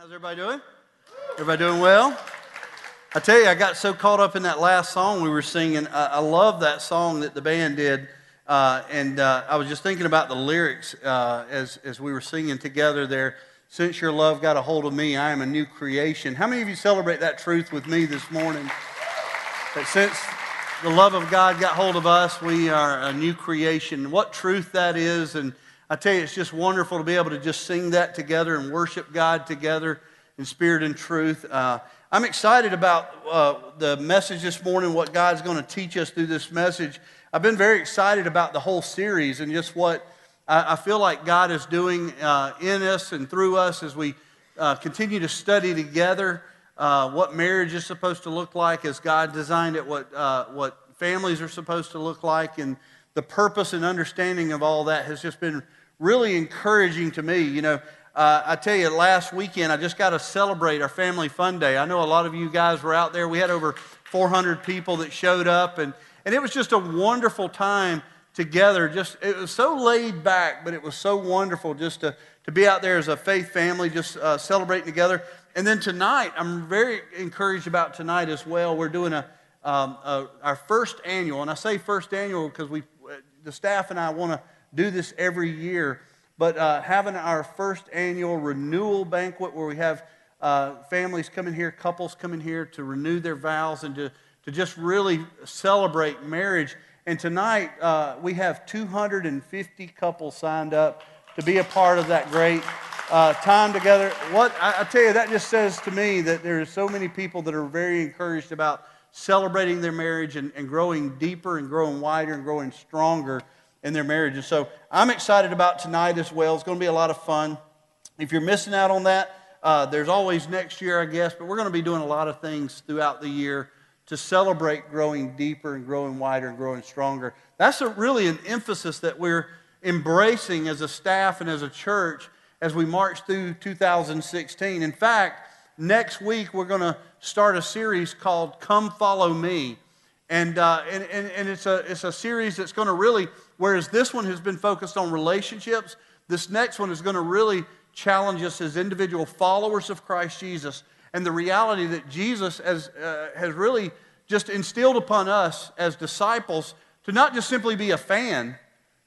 How's everybody doing? Everybody doing well? I tell you, I got so caught up in that last song we were singing. I, I love that song that the band did. Uh, and uh, I was just thinking about the lyrics uh, as, as we were singing together there. Since your love got a hold of me, I am a new creation. How many of you celebrate that truth with me this morning? That since the love of God got hold of us, we are a new creation. What truth that is, and I tell you, it's just wonderful to be able to just sing that together and worship God together in spirit and truth. Uh, I'm excited about uh, the message this morning, what God's going to teach us through this message. I've been very excited about the whole series and just what I, I feel like God is doing uh, in us and through us as we uh, continue to study together uh, what marriage is supposed to look like as God designed it, what, uh, what families are supposed to look like, and the purpose and understanding of all that has just been really encouraging to me. You know, uh, I tell you, last weekend I just got to celebrate our family fun day. I know a lot of you guys were out there. We had over 400 people that showed up, and and it was just a wonderful time together. Just it was so laid back, but it was so wonderful just to, to be out there as a faith family, just uh, celebrating together. And then tonight, I'm very encouraged about tonight as well. We're doing a, um, a our first annual, and I say first annual because we, the staff and I want to do this every year. But uh, having our first annual renewal banquet where we have uh, families coming here, couples coming here to renew their vows and to to just really celebrate marriage. And tonight, uh, we have 250 couples signed up to be a part of that great uh, time together. What I, I, tell you, that just says to me that there are so many people that are very encouraged about celebrating their marriage and, and growing deeper and growing wider and growing stronger in their marriage. And so I'm excited about tonight as well. It's going to be a lot of fun. If you're missing out on that, uh, there's always next year, I guess, but we're going to be doing a lot of things throughout the year to celebrate growing deeper and growing wider and growing stronger. That's a, really an emphasis that we're embracing as a staff and as a church as we march through 2016. In fact, next week we're going to start a series called Come Follow Me. And, uh, and, and, and it's, a, it's a series that's going to really, whereas this one has been focused on relationships, this next one is going to really challenge us as individual followers of Christ Jesus and the reality that Jesus has, uh, has really just instilled upon us as disciples to not just simply be a fan,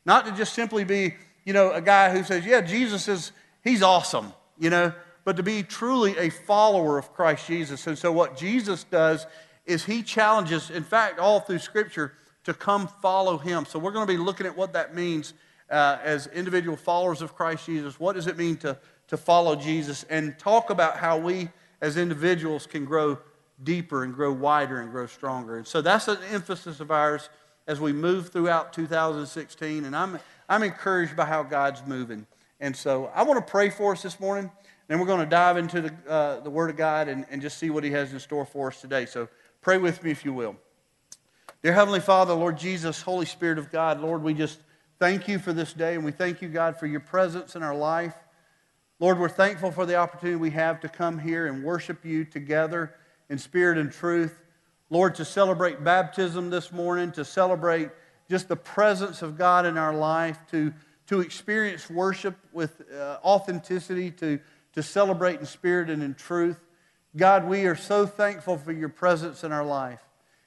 not to just simply be, you know, a guy who says, yeah, Jesus is, he's awesome, you know, but to be truly a follower of Christ Jesus. And so what Jesus does is he challenges, in fact, all through Scripture, to come follow him. So we're going to be looking at what that means uh, as individual followers of Christ Jesus. What does it mean to, to follow Jesus? And talk about how we as individuals can grow deeper and grow wider and grow stronger. And so that's an emphasis of ours as we move throughout 2016. And I'm, I'm encouraged by how God's moving. And so I want to pray for us this morning. And we're going to dive into the, uh, the Word of God and, and just see what He has in store for us today. So pray with me if you will. Dear Heavenly Father, Lord Jesus, Holy Spirit of God, Lord, we just thank you for this day. And we thank you, God, for your presence in our life. Lord, we're thankful for the opportunity we have to come here and worship you together in spirit and truth. Lord, to celebrate baptism this morning, to celebrate just the presence of God in our life, to, to experience worship with uh, authenticity, to, to celebrate in spirit and in truth. God, we are so thankful for your presence in our life.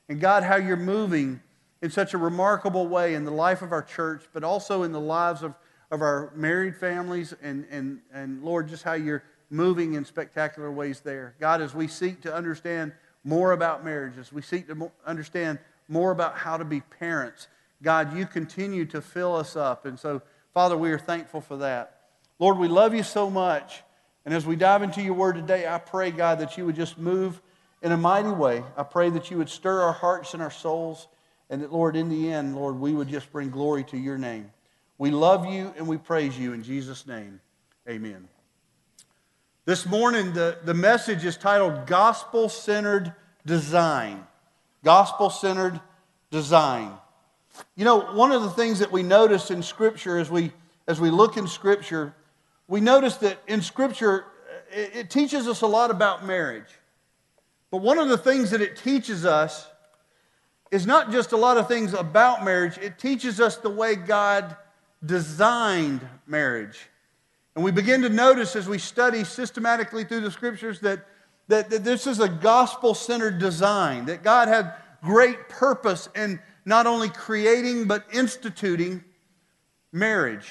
And God, how you're moving in such a remarkable way in the life of our church, but also in the lives of of our married families, and, and, and Lord, just how you're moving in spectacular ways there. God, as we seek to understand more about marriages, we seek to understand more about how to be parents, God, you continue to fill us up. And so, Father, we are thankful for that. Lord, we love you so much. And as we dive into your word today, I pray, God, that you would just move in a mighty way. I pray that you would stir our hearts and our souls, and that, Lord, in the end, Lord, we would just bring glory to your name. We love you and we praise you in Jesus' name. Amen. This morning, the, the message is titled Gospel Centered Design. Gospel Centered Design. You know, one of the things that we notice in Scripture as we, as we look in Scripture, we notice that in Scripture, it, it teaches us a lot about marriage. But one of the things that it teaches us is not just a lot of things about marriage, it teaches us the way God designed marriage. And we begin to notice as we study systematically through the scriptures that, that, that this is a gospel centered design, that God had great purpose in not only creating but instituting marriage.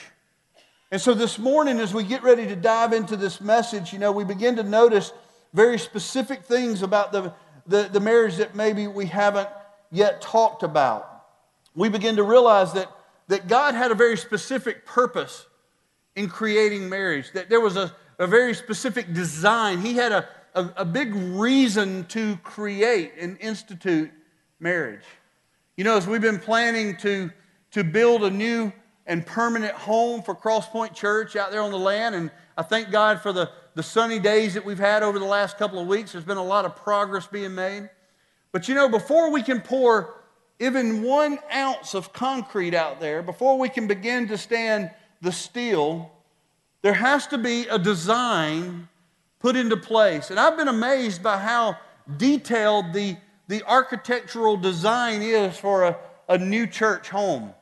And so this morning, as we get ready to dive into this message, you know, we begin to notice very specific things about the, the, the marriage that maybe we haven't yet talked about. We begin to realize that, that God had a very specific purpose in creating marriage, that there was a, a very specific design. He had a, a, a big reason to create and institute marriage. You know, as we've been planning to, to build a new and permanent home for Crosspoint Church out there on the land, and I thank God for the, the sunny days that we've had over the last couple of weeks. There's been a lot of progress being made. But you know, before we can pour even one ounce of concrete out there, before we can begin to stand the steel, there has to be a design put into place. And I've been amazed by how detailed the, the architectural design is for a, a new church home.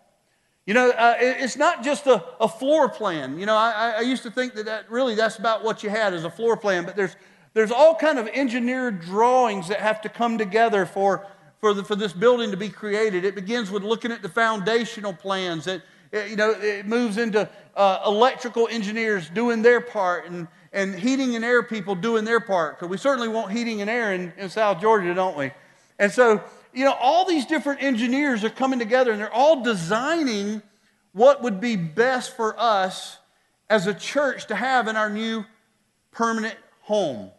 You know, uh, it's not just a, a, floor plan. You know, I, I, used to think that, that really that's about what you had as a floor plan, but there's, there's all kind of engineered drawings that have to come together for, for, the, for this building to be created. It begins with looking at the foundational plans. It, it you know, it moves into uh, electrical engineers doing their part and, and heating and air people doing their part. Because we certainly want heating and air in, in South Georgia, don't we? And so you know, all these different engineers are coming together and they're all designing what would be best for us as a church to have in our new permanent home.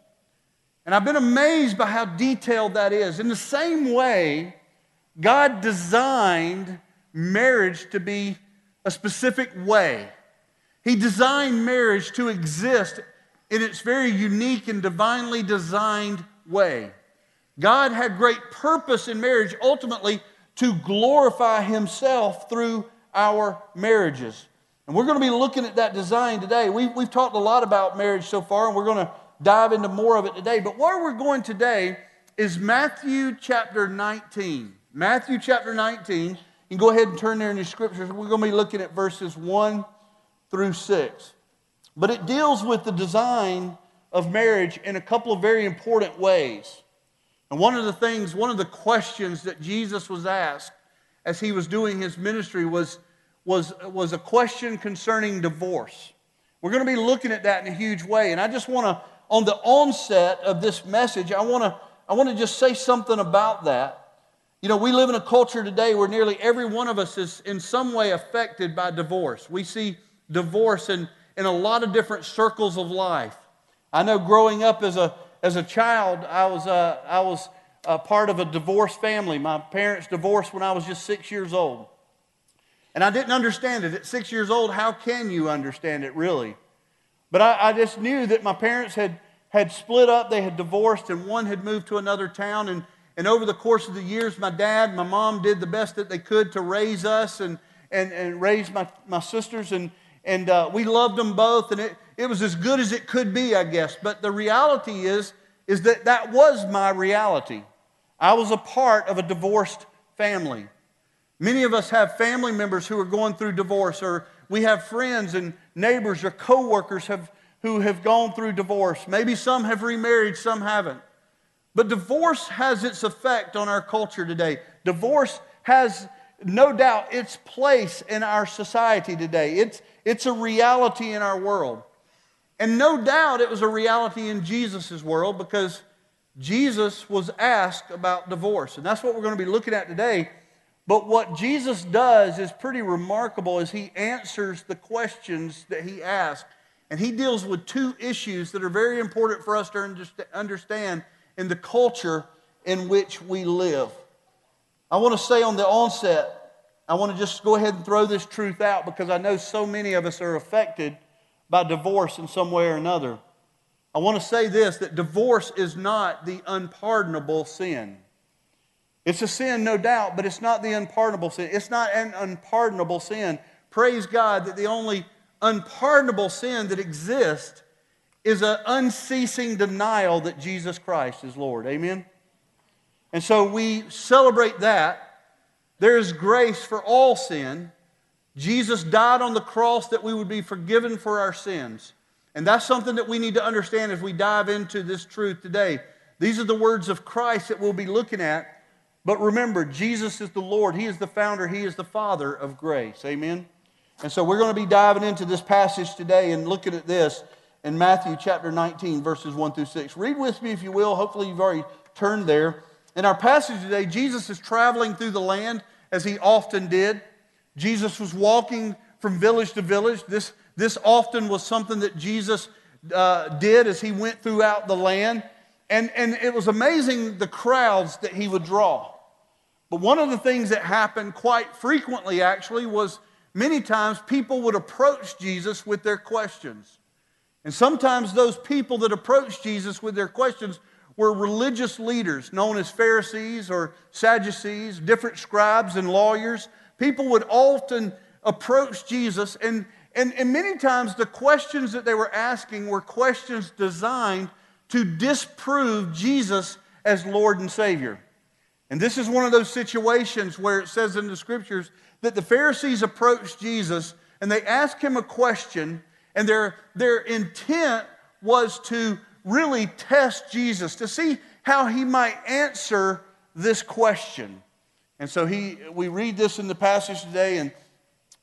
And I've been amazed by how detailed that is. In the same way, God designed marriage to be a specific way. He designed marriage to exist in its very unique and divinely designed way. God had great purpose in marriage ultimately to glorify Himself through our marriages. And we're going to be looking at that design today. We, we've talked a lot about marriage so far, and we're going to dive into more of it today. But where we're going today is Matthew chapter 19. Matthew chapter 19. You can go ahead and turn there in your scriptures. We're going to be looking at verses 1 through 6. But it deals with the design of marriage in a couple of very important ways. And one of the things, one of the questions that Jesus was asked as he was doing his ministry was, was, was a question concerning divorce. We're going to be looking at that in a huge way. And I just want to, on the onset of this message, I want to, I want to just say something about that. You know, we live in a culture today where nearly every one of us is in some way affected by divorce. We see divorce in, in a lot of different circles of life. I know growing up as a, as a child, I was, uh, I was a part of a divorced family. My parents divorced when I was just six years old. And I didn't understand it. At six years old, how can you understand it really? But I, I just knew that my parents had, had split up, they had divorced, and one had moved to another town. And, and over the course of the years, my dad, my mom did the best that they could to raise us and, and, and raise my, my sisters. And, and uh, we loved them both. And it, it was as good as it could be, I guess. But the reality is, is that that was my reality. I was a part of a divorced family. Many of us have family members who are going through divorce, or we have friends and neighbors or coworkers have, who have gone through divorce. Maybe some have remarried, some haven't. But divorce has its effect on our culture today. Divorce has no doubt its place in our society today. It's, it's a reality in our world. And no doubt it was a reality in Jesus' world because Jesus was asked about divorce. And that's what we're going to be looking at today. But what Jesus does is pretty remarkable as he answers the questions that he asked. And he deals with two issues that are very important for us to understand in the culture in which we live. I want to say on the onset, I want to just go ahead and throw this truth out because I know so many of us are affected by divorce in some way or another. I want to say this that divorce is not the unpardonable sin. It's a sin, no doubt, but it's not the unpardonable sin. It's not an unpardonable sin. Praise God that the only unpardonable sin that exists is an unceasing denial that Jesus Christ is Lord. Amen? And so we celebrate that. There is grace for all sin, Jesus died on the cross that we would be forgiven for our sins. And that's something that we need to understand as we dive into this truth today. These are the words of Christ that we'll be looking at. But remember, Jesus is the Lord. He is the founder. He is the Father of grace. Amen? And so we're going to be diving into this passage today and looking at this in Matthew chapter 19, verses 1 through 6. Read with me if you will. Hopefully, you've already turned there. In our passage today, Jesus is traveling through the land as he often did. Jesus was walking from village to village. This, this often was something that Jesus uh, did as he went throughout the land. And, and it was amazing the crowds that he would draw. But one of the things that happened quite frequently, actually, was many times people would approach Jesus with their questions. And sometimes those people that approached Jesus with their questions were religious leaders known as Pharisees or Sadducees, different scribes and lawyers people would often approach Jesus, and, and, and many times the questions that they were asking were questions designed to disprove Jesus as Lord and Savior. And this is one of those situations where it says in the scriptures that the Pharisees approached Jesus and they asked him a question, and their, their intent was to really test Jesus, to see how he might answer this question. And so he, we read this in the passage today, and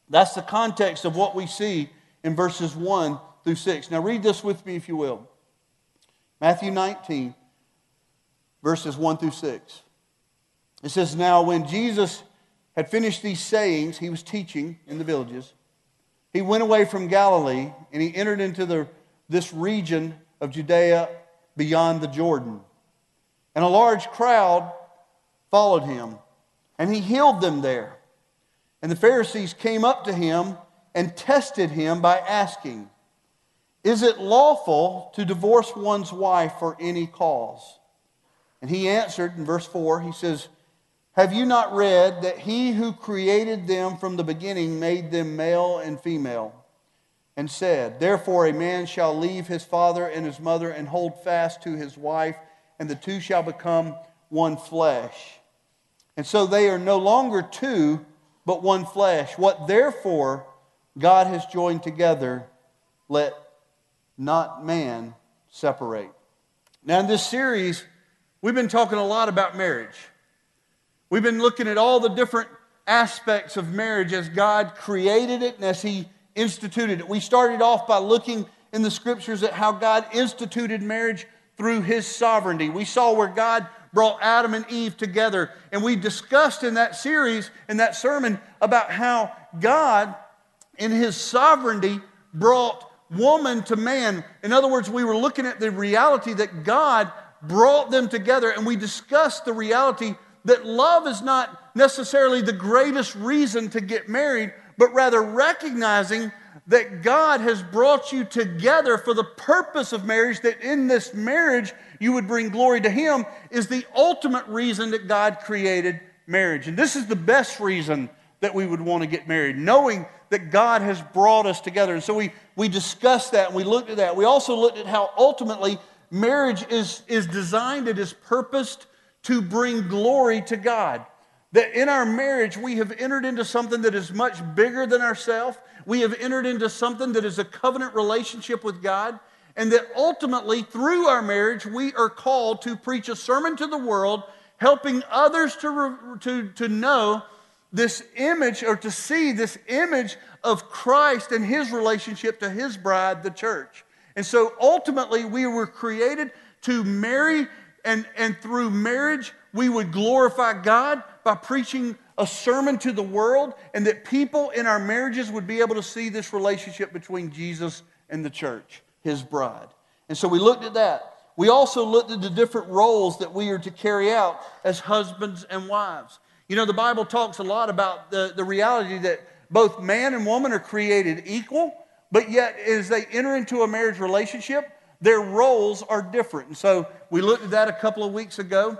that's the context of what we see in verses 1 through 6. Now, read this with me, if you will. Matthew 19, verses 1 through 6. It says, Now, when Jesus had finished these sayings, he was teaching in the villages. He went away from Galilee, and he entered into the, this region of Judea beyond the Jordan. And a large crowd followed him and he healed them there. And the Pharisees came up to him and tested him by asking, Is it lawful to divorce one's wife for any cause? And he answered in verse 4, he says, Have you not read that he who created them from the beginning made them male and female? And said, Therefore a man shall leave his father and his mother and hold fast to his wife, and the two shall become one flesh. And so they are no longer two, but one flesh. What therefore God has joined together, let not man separate. Now, in this series, we've been talking a lot about marriage. We've been looking at all the different aspects of marriage as God created it and as He instituted it. We started off by looking in the scriptures at how God instituted marriage through His sovereignty. We saw where God brought Adam and Eve together. And we discussed in that series, in that sermon, about how God, in his sovereignty, brought woman to man. In other words, we were looking at the reality that God brought them together, and we discussed the reality that love is not necessarily the greatest reason to get married, but rather recognizing that God has brought you together for the purpose of marriage, that in this marriage you would bring glory to Him, is the ultimate reason that God created marriage. And this is the best reason that we would want to get married, knowing that God has brought us together. And so we, we discussed that and we looked at that. We also looked at how ultimately marriage is, is designed, it is purposed to bring glory to God. That in our marriage, we have entered into something that is much bigger than ourselves. We have entered into something that is a covenant relationship with God. And that ultimately, through our marriage, we are called to preach a sermon to the world, helping others to, to, to know this image or to see this image of Christ and his relationship to his bride, the church. And so ultimately, we were created to marry, and, and through marriage, we would glorify God by preaching a sermon to the world, and that people in our marriages would be able to see this relationship between Jesus and the church his bride. And so we looked at that. We also looked at the different roles that we are to carry out as husbands and wives. You know, the Bible talks a lot about the, the reality that both man and woman are created equal, but yet as they enter into a marriage relationship, their roles are different. And so we looked at that a couple of weeks ago,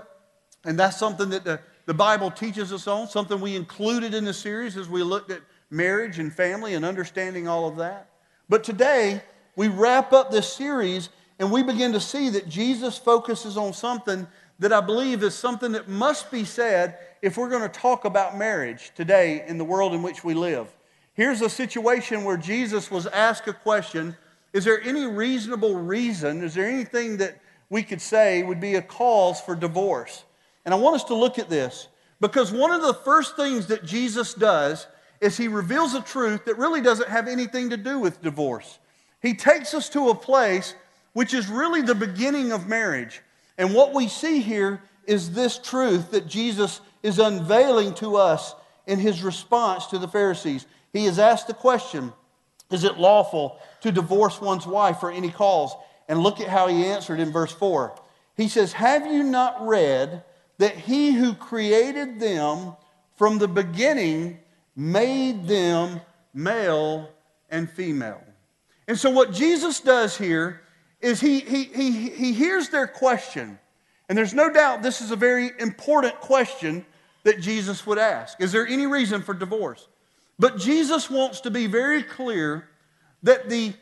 and that's something that the, the Bible teaches us on, something we included in the series as we looked at marriage and family and understanding all of that. But today, we wrap up this series and we begin to see that Jesus focuses on something that I believe is something that must be said if we're going to talk about marriage today in the world in which we live. Here's a situation where Jesus was asked a question Is there any reasonable reason? Is there anything that we could say would be a cause for divorce? And I want us to look at this because one of the first things that Jesus does is he reveals a truth that really doesn't have anything to do with divorce. He takes us to a place which is really the beginning of marriage. And what we see here is this truth that Jesus is unveiling to us in his response to the Pharisees. He has asked the question Is it lawful to divorce one's wife for any cause? And look at how he answered in verse 4. He says, Have you not read that he who created them from the beginning made them male and female? And so, what Jesus does here is he, he, he, he hears their question. And there's no doubt this is a very important question that Jesus would ask. Is there any reason for divorce? But Jesus wants to be very clear that the,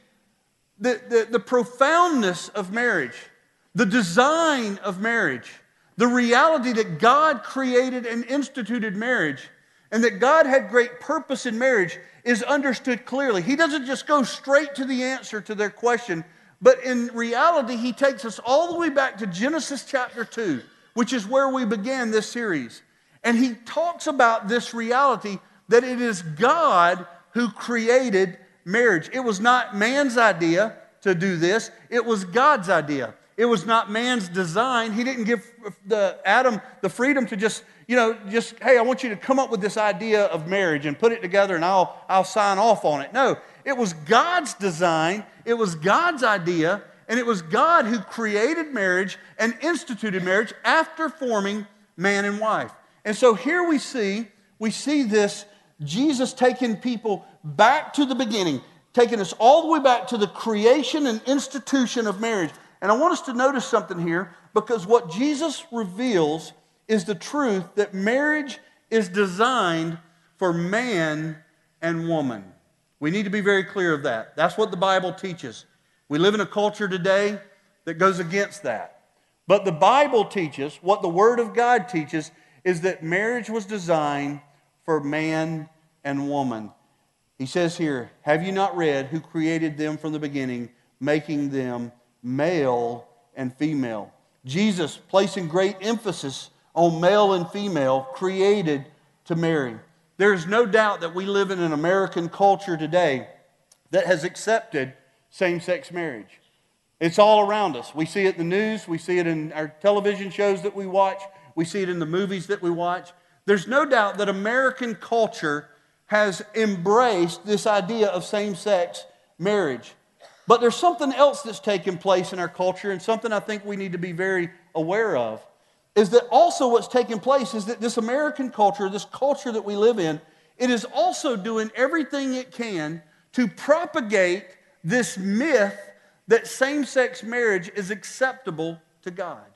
the, the, the profoundness of marriage, the design of marriage, the reality that God created and instituted marriage, and that God had great purpose in marriage is understood clearly. He doesn't just go straight to the answer to their question, but in reality, he takes us all the way back to Genesis chapter 2, which is where we began this series. And he talks about this reality that it is God who created marriage. It was not man's idea to do this, it was God's idea. It was not man's design. He didn't give the Adam the freedom to just, you know, just, hey, I want you to come up with this idea of marriage and put it together and I'll, I'll sign off on it. No, it was God's design, it was God's idea, and it was God who created marriage and instituted marriage after forming man and wife. And so here we see, we see this Jesus taking people back to the beginning, taking us all the way back to the creation and institution of marriage. And I want us to notice something here because what Jesus reveals is the truth that marriage is designed for man and woman. We need to be very clear of that. That's what the Bible teaches. We live in a culture today that goes against that. But the Bible teaches, what the Word of God teaches, is that marriage was designed for man and woman. He says here, Have you not read who created them from the beginning, making them male and female? Jesus, placing great emphasis on male and female, created to marry. There's no doubt that we live in an American culture today that has accepted same sex marriage. It's all around us. We see it in the news, we see it in our television shows that we watch, we see it in the movies that we watch. There's no doubt that American culture has embraced this idea of same sex marriage. But there's something else that's taking place in our culture, and something I think we need to be very aware of is that also what's taking place is that this American culture, this culture that we live in, it is also doing everything it can to propagate this myth that same sex marriage is acceptable to God.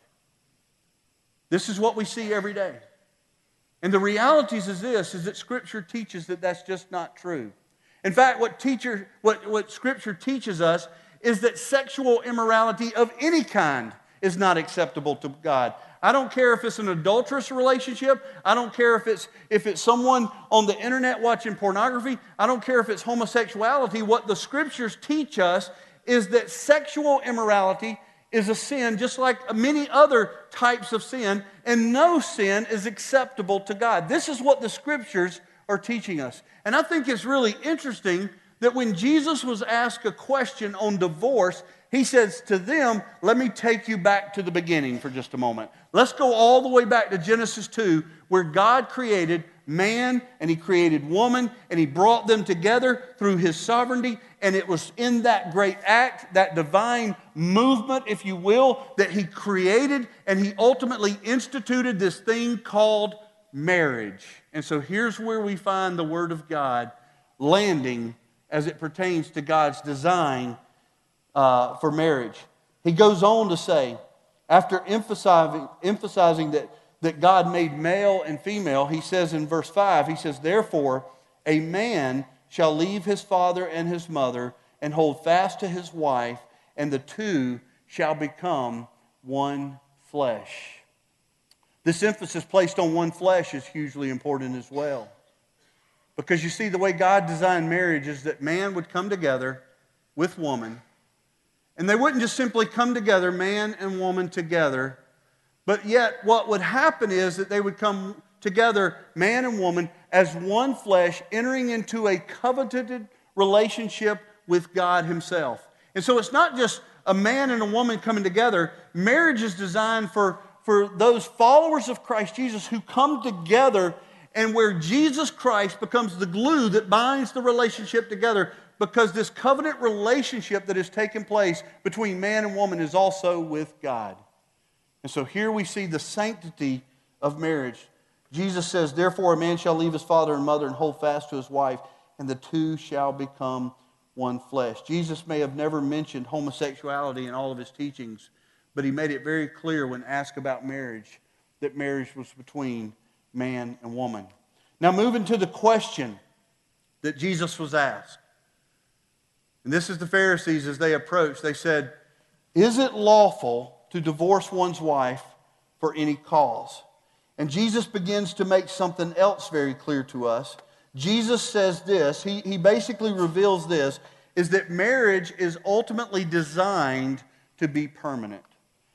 This is what we see every day. And the realities is this is that scripture teaches that that's just not true. In fact, what teacher what, what scripture teaches us is that sexual immorality of any kind is not acceptable to God. I don't care if it's an adulterous relationship. I don't care if it's, if it's someone on the internet watching pornography. I don't care if it's homosexuality. What the scriptures teach us is that sexual immorality is a sin just like many other types of sin, and no sin is acceptable to God. This is what the scriptures are teaching us. And I think it's really interesting that when Jesus was asked a question on divorce, he says to them, Let me take you back to the beginning for just a moment. Let's go all the way back to Genesis 2, where God created man and he created woman and he brought them together through his sovereignty. And it was in that great act, that divine movement, if you will, that he created and he ultimately instituted this thing called marriage. And so here's where we find the Word of God landing as it pertains to God's design uh, for marriage. He goes on to say, after emphasizing, emphasizing that, that God made male and female, he says in verse 5, he says, Therefore, a man shall leave his father and his mother and hold fast to his wife, and the two shall become one flesh. This emphasis placed on one flesh is hugely important as well. Because you see, the way God designed marriage is that man would come together with woman, and they wouldn't just simply come together, man and woman together, but yet what would happen is that they would come together, man and woman, as one flesh, entering into a covenanted relationship with God Himself. And so it's not just a man and a woman coming together. Marriage is designed for, for those followers of Christ Jesus who come together and where Jesus Christ becomes the glue that binds the relationship together because this covenant relationship that has taken place between man and woman is also with God. And so here we see the sanctity of marriage. Jesus says, Therefore, a man shall leave his father and mother and hold fast to his wife, and the two shall become one flesh. Jesus may have never mentioned homosexuality in all of his teachings, but he made it very clear when asked about marriage that marriage was between man and woman. Now, moving to the question that Jesus was asked. And this is the Pharisees as they approached. They said, Is it lawful to divorce one's wife for any cause? And Jesus begins to make something else very clear to us. Jesus says this, he, he basically reveals this, is that marriage is ultimately designed to be permanent.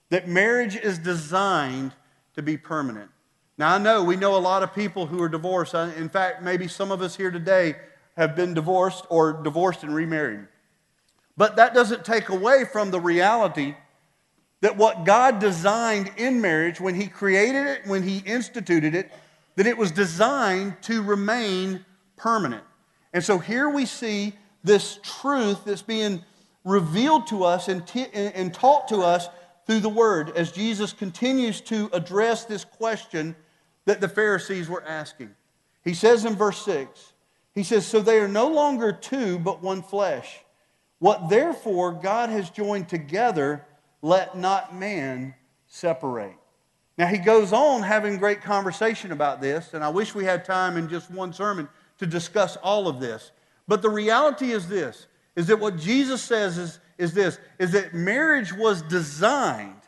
That marriage is designed to be permanent. Now, I know we know a lot of people who are divorced. In fact, maybe some of us here today have been divorced or divorced and remarried. But that doesn't take away from the reality that what God designed in marriage when He created it, when He instituted it, that it was designed to remain permanent. And so here we see this truth that's being revealed to us and, t- and taught to us through the Word as Jesus continues to address this question that the Pharisees were asking. He says in verse 6, he says, So they are no longer two, but one flesh. What therefore God has joined together, let not man separate. Now he goes on having great conversation about this, and I wish we had time in just one sermon to discuss all of this. But the reality is this is that what Jesus says is, is this is that marriage was designed,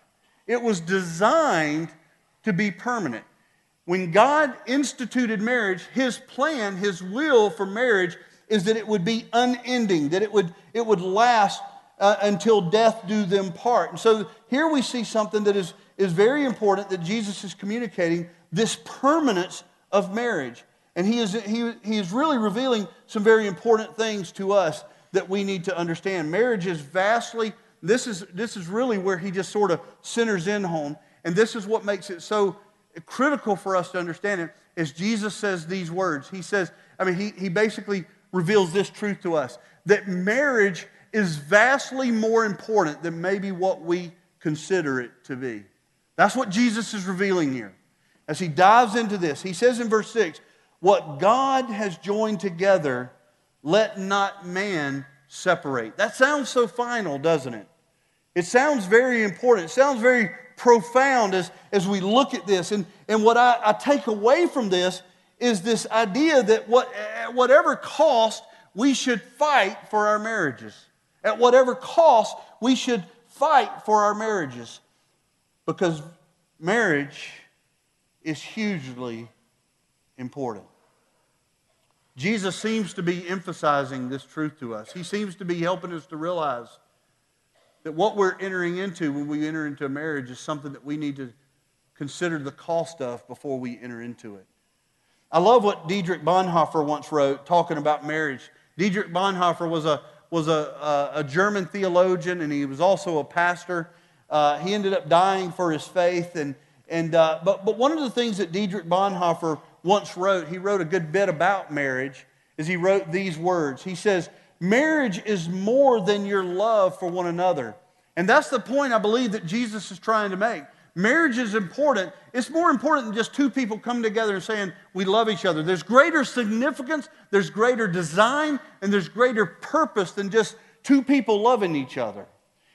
it was designed to be permanent. When God instituted marriage, his plan, his will for marriage is that it would be unending, that it would, it would last uh, until death do them part. And so here we see something that is, is very important that Jesus is communicating this permanence of marriage. And he is, he, he is really revealing some very important things to us that we need to understand. Marriage is vastly, this is, this is really where he just sort of centers in home. And this is what makes it so critical for us to understand it is Jesus says these words. He says, I mean, he, he basically reveals this truth to us that marriage is vastly more important than maybe what we consider it to be. That's what Jesus is revealing here. As he dives into this, he says in verse 6 What God has joined together, let not man separate. That sounds so final, doesn't it? It sounds very important. It sounds very profound as, as we look at this. And, and what I, I take away from this is this idea that what, at whatever cost, we should fight for our marriages. At whatever cost, we should fight for our marriages. Because marriage is hugely important. Jesus seems to be emphasizing this truth to us. He seems to be helping us to realize that what we're entering into when we enter into a marriage is something that we need to consider the cost of before we enter into it. I love what Dietrich Bonhoeffer once wrote talking about marriage. Dietrich Bonhoeffer was a, was a, a, German theologian and he was also a pastor. Uh, he ended up dying for his faith. And, and, uh, but, but one of the things that Dietrich Bonhoeffer once wrote, he wrote a good bit about marriage, is he wrote these words. He says, Marriage is more than your love for one another. And that's the point I believe that Jesus is trying to make. Marriage is important. It's more important than just two people coming together and saying, We love each other. There's greater significance, there's greater design, and there's greater purpose than just two people loving each other.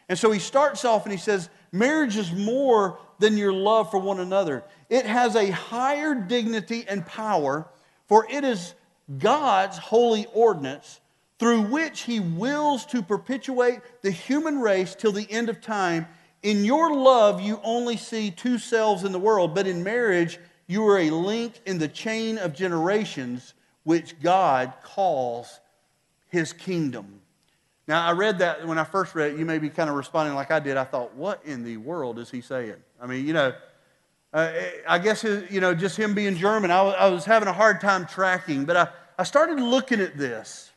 And so he starts off and he says, Marriage is more than your love for one another. It has a higher dignity and power, for it is God's holy ordinance through which he wills to perpetuate the human race till the end of time. In your love, you only see two selves in the world, but in marriage, you are a link in the chain of generations which God calls his kingdom. Now, I read that when I first read it, you may be kind of responding like I did. I thought, what in the world is he saying? I mean, you know, uh, I guess, you know, just him being German, I, I was having a hard time tracking, but I, I started looking at this.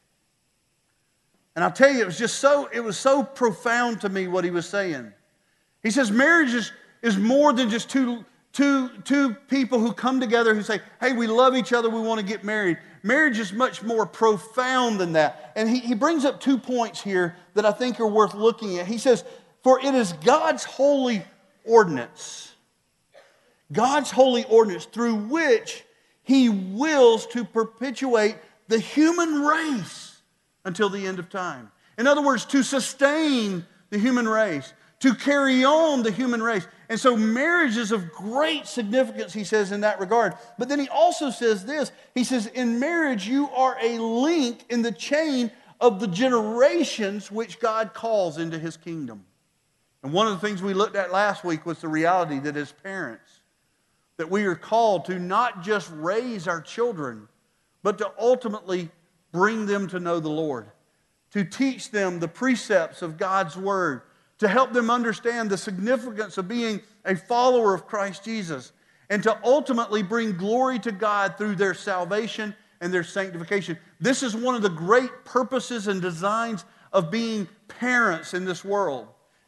And I'll tell you, it was just so, it was so profound to me what he was saying. He says marriage is, is more than just two, two, two people who come together who say, hey, we love each other, we want to get married. Marriage is much more profound than that. And he, he brings up two points here that I think are worth looking at. He says, For it is God's holy ordinance, God's holy ordinance through which he wills to perpetuate the human race until the end of time. In other words, to sustain the human race, to carry on the human race. And so marriage is of great significance, he says, in that regard. But then he also says this He says, In marriage, you are a link in the chain of the generations which God calls into his kingdom. And one of the things we looked at last week was the reality that as parents, that we are called to not just raise our children, but to ultimately bring them to know the Lord, to teach them the precepts of God's word, to help them understand the significance of being a follower of Christ Jesus, and to ultimately bring glory to God through their salvation and their sanctification. This is one of the great purposes and designs of being parents in this world.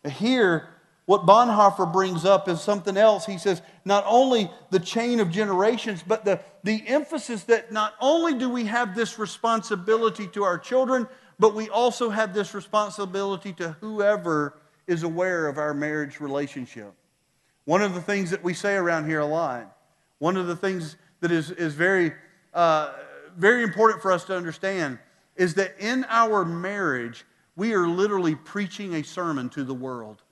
Here, what Bonhoeffer brings up is something else. He says, not only the chain of generations, but the, the emphasis that not only do we have this responsibility to our children, but we also have this responsibility to whoever is aware of our marriage relationship. One of the things that we say around here a lot, one of the things that is, is very, uh, very important for us to understand is that in our marriage, we are literally preaching a sermon to the world.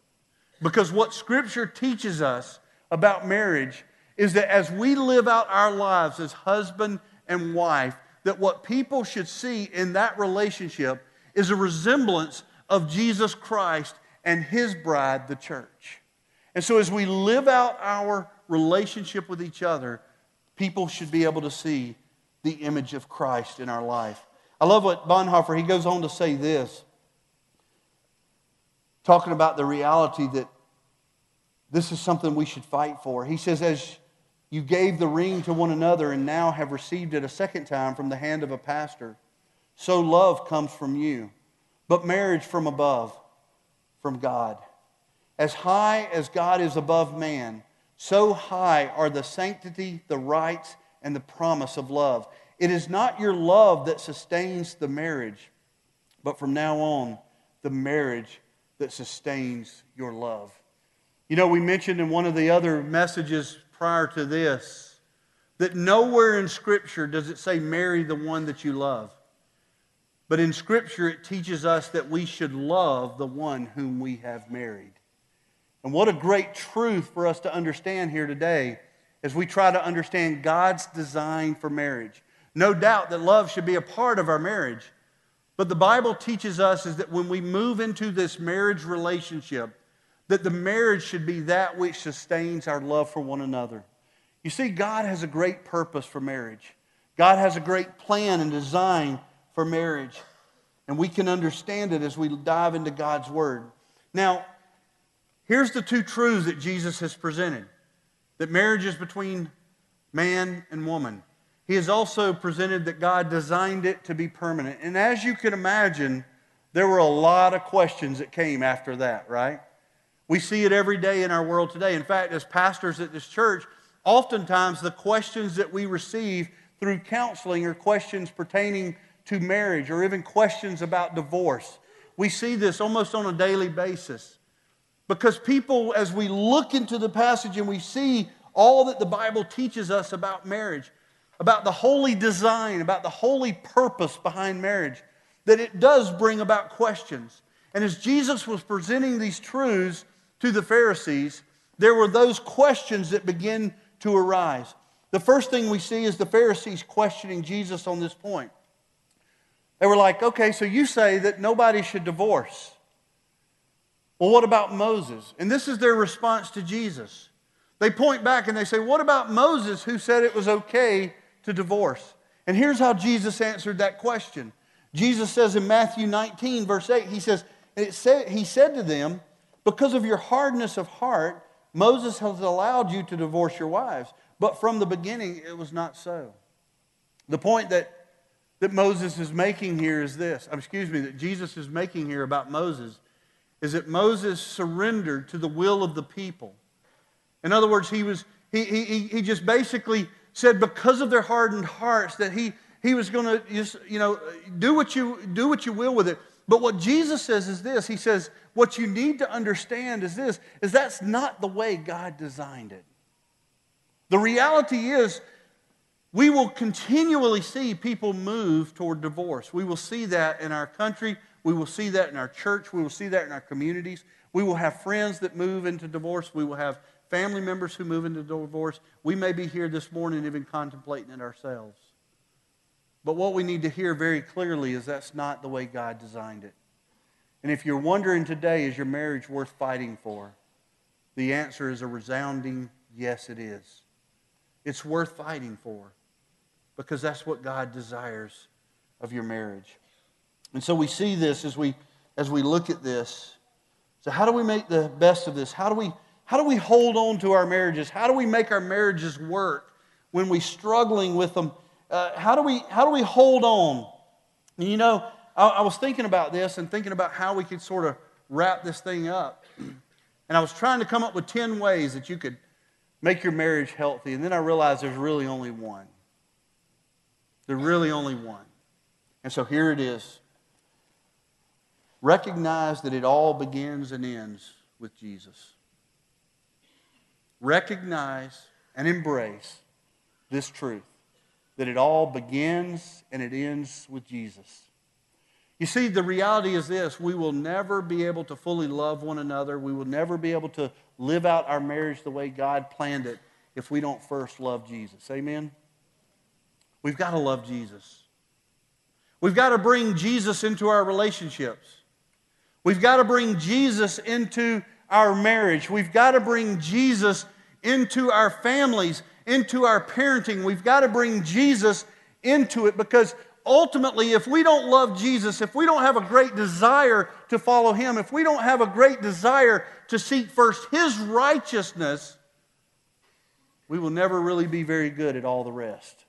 Because what Scripture teaches us about marriage is that as we live out our lives as husband and wife, that what people should see in that relationship is a resemblance of Jesus Christ and his bride, the church. And so, as we live out our relationship with each other, people should be able to see the image of Christ in our life. I love what Bonhoeffer, he goes on to say this, talking about the reality that this is something we should fight for. He says, As you gave the ring to one another and now have received it a second time from the hand of a pastor, so love comes from you, but marriage from above from God. As high as God is above man, so high are the sanctity, the rights, and the promise of love. It is not your love that sustains the marriage, but from now on, the marriage that sustains your love. You know, we mentioned in one of the other messages prior to this that nowhere in Scripture does it say, marry the one that you love. But in Scripture, it teaches us that we should love the one whom we have married. And what a great truth for us to understand here today as we try to understand God's design for marriage. No doubt that love should be a part of our marriage. But the Bible teaches us is that when we move into this marriage relationship, that the marriage should be that which sustains our love for one another. You see, God has a great purpose for marriage. God has a great plan and design for marriage. And we can understand it as we dive into God's Word. Now, here's the two truths that Jesus has presented that marriage is between man and woman. He has also presented that God designed it to be permanent. And as you can imagine, there were a lot of questions that came after that, right? We see it every day in our world today. In fact, as pastors at this church, oftentimes the questions that we receive through counseling are questions pertaining to marriage or even questions about divorce. We see this almost on a daily basis. Because people, as we look into the passage and we see all that the Bible teaches us about marriage, about the holy design, about the holy purpose behind marriage, that it does bring about questions. And as Jesus was presenting these truths to the Pharisees, there were those questions that begin to arise. The first thing we see is the Pharisees questioning Jesus on this point. They were like, okay, so you say that nobody should divorce. Well, what about Moses? And this is their response to Jesus. They point back and they say, what about Moses who said it was okay to divorce? And here's how Jesus answered that question. Jesus says in Matthew 19, verse 8, he says, said, he said to them, Because of your hardness of heart, Moses has allowed you to divorce your wives. But from the beginning, it was not so. The point that, that Moses is making here is this, um, excuse me, that Jesus is making here about Moses is that Moses surrendered to the will of the people. In other words, he, was, he, he, he just basically said because of their hardened hearts that he, he was going to just, you know, do what, you, do what you will with it. But what Jesus says is this. He says, what you need to understand is this, is that's not the way God designed it. The reality is, we will continually see people move toward divorce. We will see that in our country. We will see that in our church. We will see that in our communities. We will have friends that move into divorce. We will have family members who move into divorce. We may be here this morning even contemplating it ourselves. But what we need to hear very clearly is that's not the way God designed it. And if you're wondering today, is your marriage worth fighting for? The answer is a resounding yes, it is. It's worth fighting for because that's what God desires of your marriage. And so we see this as we, as we look at this. So, how do we make the best of this? How do, we, how do we hold on to our marriages? How do we make our marriages work when we're struggling with them? Uh, how, do we, how do we hold on? And you know, I, I was thinking about this and thinking about how we could sort of wrap this thing up. And I was trying to come up with 10 ways that you could make your marriage healthy. And then I realized there's really only one. There's really only one. And so here it is. Recognize that it all begins and ends with Jesus. Recognize and embrace this truth that it all begins and it ends with Jesus. You see, the reality is this we will never be able to fully love one another. We will never be able to live out our marriage the way God planned it if we don't first love Jesus. Amen? We've got to love Jesus. We've got to bring Jesus into our relationships. We've got to bring Jesus into our marriage. We've got to bring Jesus into our families, into our parenting. We've got to bring Jesus into it because ultimately, if we don't love Jesus, if we don't have a great desire to follow Him, if we don't have a great desire to seek first His righteousness, we will never really be very good at all the rest.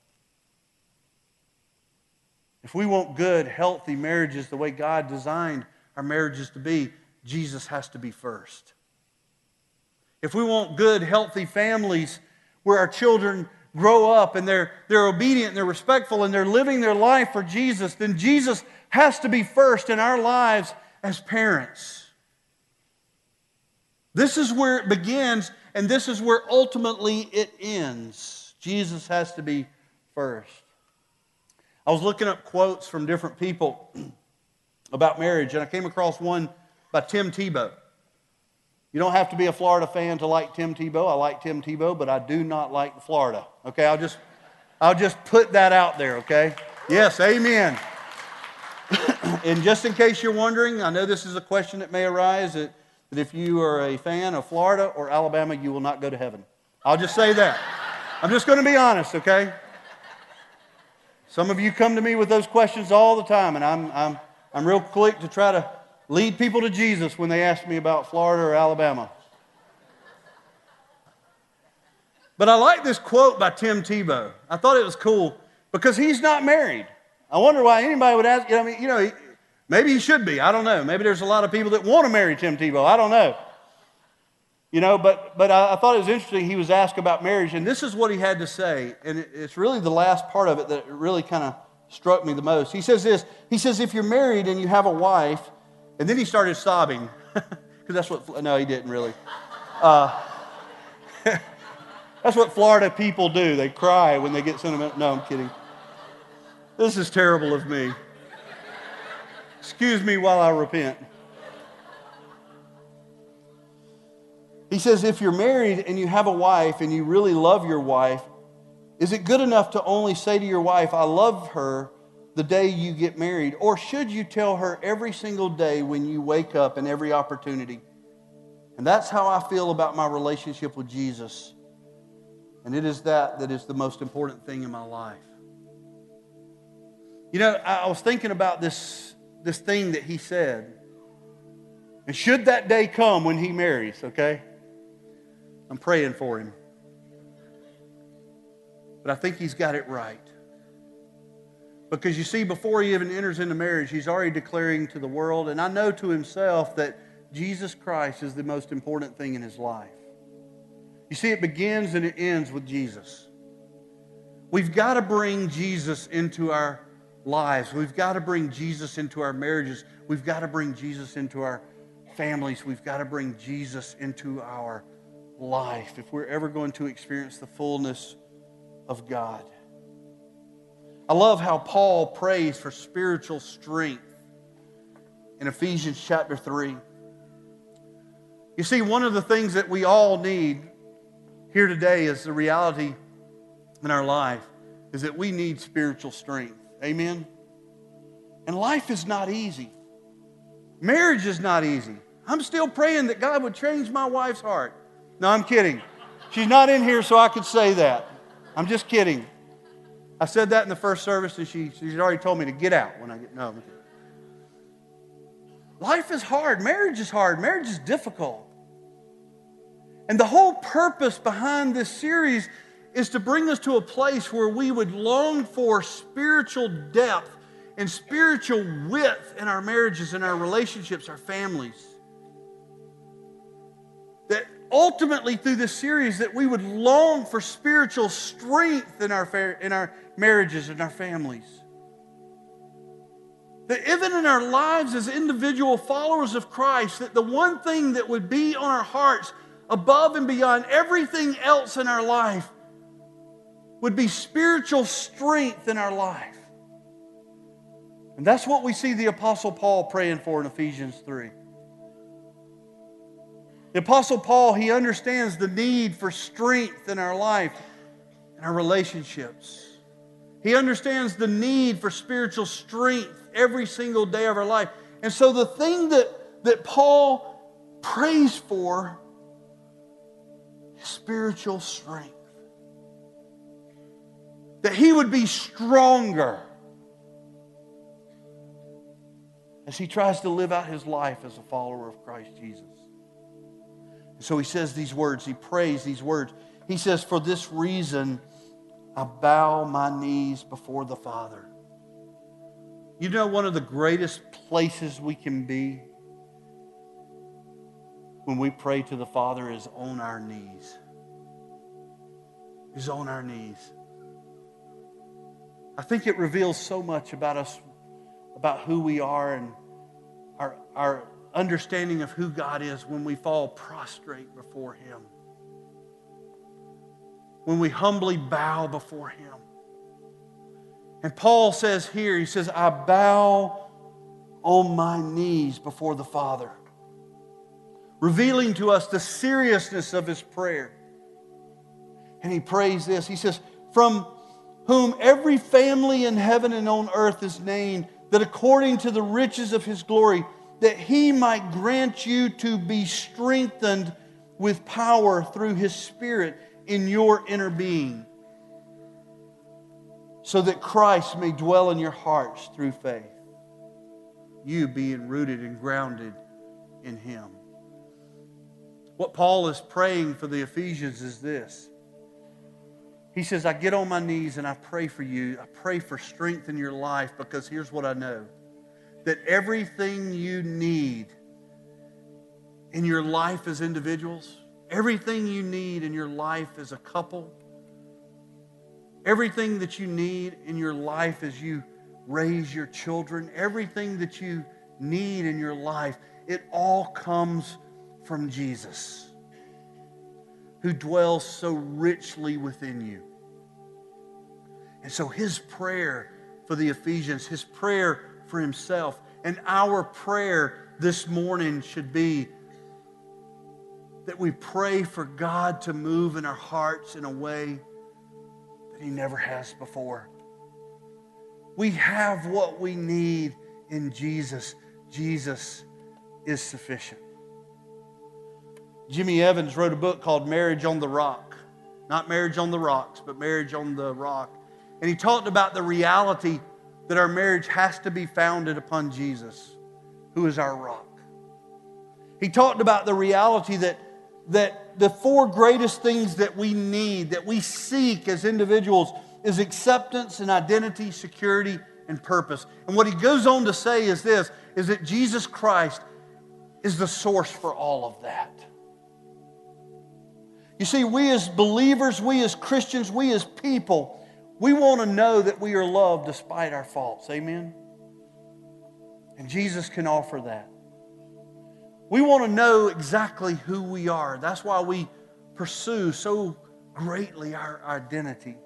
If we want good, healthy marriages the way God designed our marriages to be, Jesus has to be first. If we want good, healthy families where our children grow up and they're, they're obedient and they're respectful and they're living their life for Jesus, then Jesus has to be first in our lives as parents. This is where it begins and this is where ultimately it ends. Jesus has to be first. I was looking up quotes from different people about marriage, and I came across one by Tim Tebow. You don't have to be a Florida fan to like Tim Tebow. I like Tim Tebow, but I do not like Florida. Okay, I'll just, I'll just put that out there, okay? Yes, amen. and just in case you're wondering, I know this is a question that may arise that, that if you are a fan of Florida or Alabama, you will not go to heaven. I'll just say that. I'm just going to be honest, okay? Some of you come to me with those questions all the time, and I'm, I'm, I'm real quick to try to lead people to Jesus when they ask me about Florida or Alabama. But I like this quote by Tim Tebow. I thought it was cool because he's not married. I wonder why anybody would ask. I mean, you know, maybe he should be. I don't know. Maybe there's a lot of people that want to marry Tim Tebow. I don't know. You know, but, but I, I, thought it was interesting. He was asked about marriage, and this is what he had to say. And it, it's really the last part of it that really kind of struck me the most. He says this He says, if you're married and you have a wife, and then he started sobbing, because that's what, no, he didn't really. Uh, that's what Florida people do. They cry when they get sentimental. No, I'm kidding. This is terrible of me. Excuse me while I repent. He says, if you're married and you have a wife and you really love your wife, is it good enough to only say to your wife, I love her the day you get married? Or should you tell her every single day when you wake up and every opportunity? And that's how I feel about my relationship with Jesus. And it is that that is the most important thing in my life. You know, I was thinking about this, this thing that he said. And should that day come when he marries, okay? I'm praying for him. But I think he's got it right. Because you see, before he even enters into marriage, he's already declaring to the world, and I know to himself, that Jesus Christ is the most important thing in his life. You see, it begins and it ends with Jesus. We've got to bring Jesus into our lives. We've got to bring Jesus into our marriages. We've got to bring Jesus into our families. We've got to bring Jesus into our life if we're ever going to experience the fullness of God. I love how Paul prays for spiritual strength in Ephesians chapter 3. You see, one of the things that we all need here today is the reality in our life is that we need spiritual strength. Amen? And life is not easy. Marriage is not easy. I'm still praying that God would change my wife's heart. No, I'm kidding. She's not in here, so I could say that. I'm just kidding. I said that in the first service, and she, she's already told me to get out when I get. No, Life is hard. Marriage is hard. Marriage is difficult. And the whole purpose behind this series is to bring us to a place where we would long for spiritual depth and spiritual width in our marriages, in our relationships, our families. Ultimately through this series that we would long for spiritual strength in our, in our marriages and our families. That even in our lives as individual followers of Christ, that the one thing that would be on our hearts above and beyond everything else in our life would be spiritual strength in our life. And that's what we see the Apostle Paul praying for in Ephesians 3. The Apostle Paul, he understands the need for strength in our life and our relationships. He understands the need for spiritual strength every single day of our life. And so the thing that, that Paul prays for is spiritual strength that he would be stronger as he tries to live out his life as a follower of Christ Jesus. So he says these words, he prays these words. He says, For this reason, I bow my knees before the Father. You know, one of the greatest places we can be when we pray to the Father is on our knees. Is on our knees. I think it reveals so much about us, about who we are, and our, our understanding of who God is when we fall prostrate before Him. When we humbly bow before Him. And Paul says here, he says, I bow on my knees before the Father, revealing to us the seriousness of his prayer. And he prays this. He says, From whom every family in heaven and on earth is named, that according to the riches of his glory, that he might grant you to be strengthened with power through his Spirit in your inner being, so that Christ may dwell in your hearts through faith, you being rooted and grounded in him. What Paul is praying for the Ephesians is this he says, I get on my knees and I pray for you. I pray for strength in your life because here's what I know that everything you need in your life as individuals, everything you need in your life as a couple, everything that you need in your life as you raise your children, everything that you need in your life, it all comes from Jesus who dwells so richly within you. And so his prayer for the Ephesians, his prayer for himself, and our prayer this morning should be that we pray for God to move in our hearts in a way that he never has before. We have what we need in Jesus. Jesus is sufficient. Jimmy Evans wrote a book called Marriage on the Rock. Not Marriage on the Rocks, but Marriage on the Rock. And he talked about the reality that our marriage has to be founded upon Jesus, who is our rock. He talked about the reality that, that the four greatest things that we need, that we seek as individuals, is acceptance and identity, security, and purpose. And what he goes on to say is this is that Jesus Christ is the source for all of that. You see, we as believers, we as Christians, we as people, we want to know that we are loved despite our faults. Amen? And Jesus can offer that. We want to know exactly who we are. That's why we pursue so greatly our identity.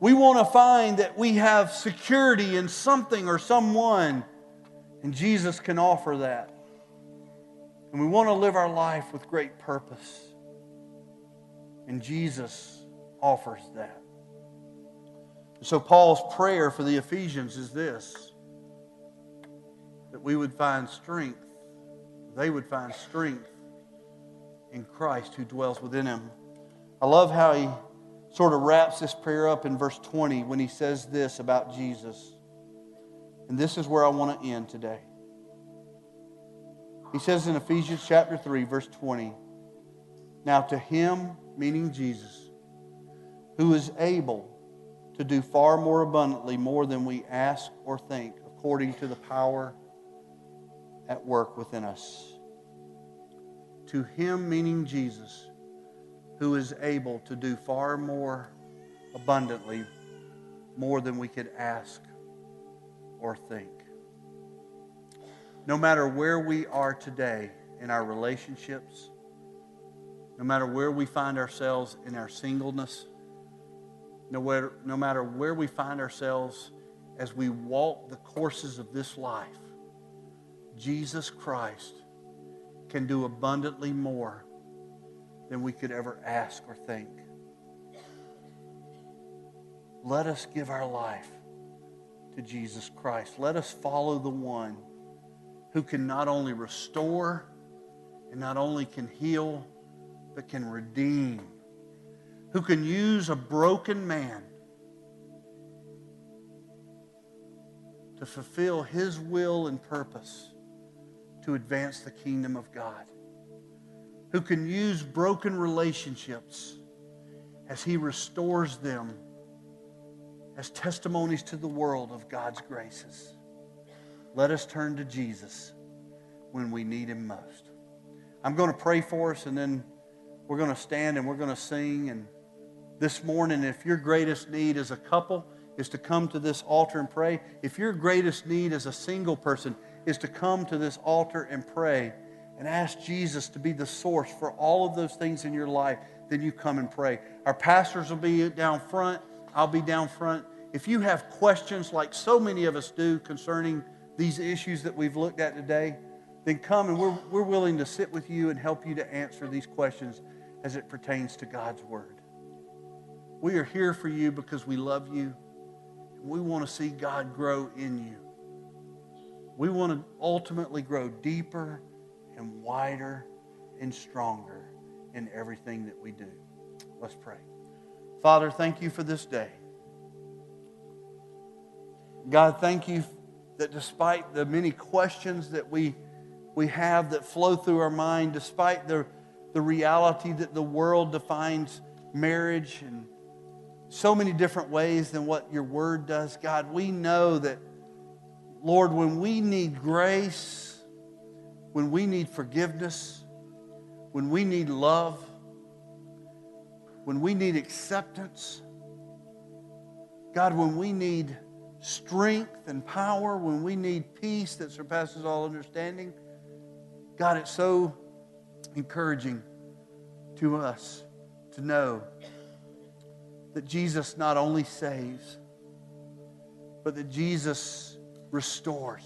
We want to find that we have security in something or someone, and Jesus can offer that. And we want to live our life with great purpose. And Jesus offers that. So, Paul's prayer for the Ephesians is this that we would find strength, they would find strength in Christ who dwells within him. I love how he sort of wraps this prayer up in verse 20 when he says this about Jesus. And this is where I want to end today. He says in Ephesians chapter 3, verse 20, Now to him, meaning Jesus, who is able to do far more abundantly, more than we ask or think, according to the power at work within us. To him, meaning Jesus, who is able to do far more abundantly, more than we could ask or think. No matter where we are today in our relationships, no matter where we find ourselves in our singleness, no, where, no matter where we find ourselves as we walk the courses of this life, Jesus Christ can do abundantly more than we could ever ask or think. Let us give our life to Jesus Christ. Let us follow the one who can not only restore and not only can heal, but can redeem, who can use a broken man to fulfill his will and purpose to advance the kingdom of God, who can use broken relationships as he restores them as testimonies to the world of God's graces. Let us turn to Jesus when we need him most. I'm going to pray for us and then we're going to stand and we're going to sing. And this morning, if your greatest need as a couple is to come to this altar and pray, if your greatest need as a single person is to come to this altar and pray and ask Jesus to be the source for all of those things in your life, then you come and pray. Our pastors will be down front. I'll be down front. If you have questions like so many of us do concerning these issues that we've looked at today, then come and we're, we're willing to sit with you and help you to answer these questions as it pertains to God's Word. We are here for you because we love you. We want to see God grow in you. We want to ultimately grow deeper and wider and stronger in everything that we do. Let's pray. Father, thank you for this day. God, thank you that despite the many questions that we, we have that flow through our mind, despite the the reality that the world defines marriage in so many different ways than what your word does. God, we know that, Lord, when we need grace, when we need forgiveness, when we need love, when we need acceptance, God, when we need strength and power, when we need peace that surpasses all understanding, God, it's so encouraging to us to know that Jesus not only saves, but that Jesus restores,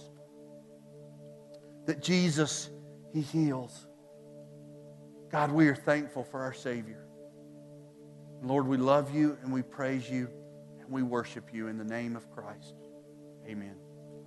that Jesus, He heals. God, we are thankful for our Savior. Lord, we love you and we praise you and we worship you in the name of Christ. Amen.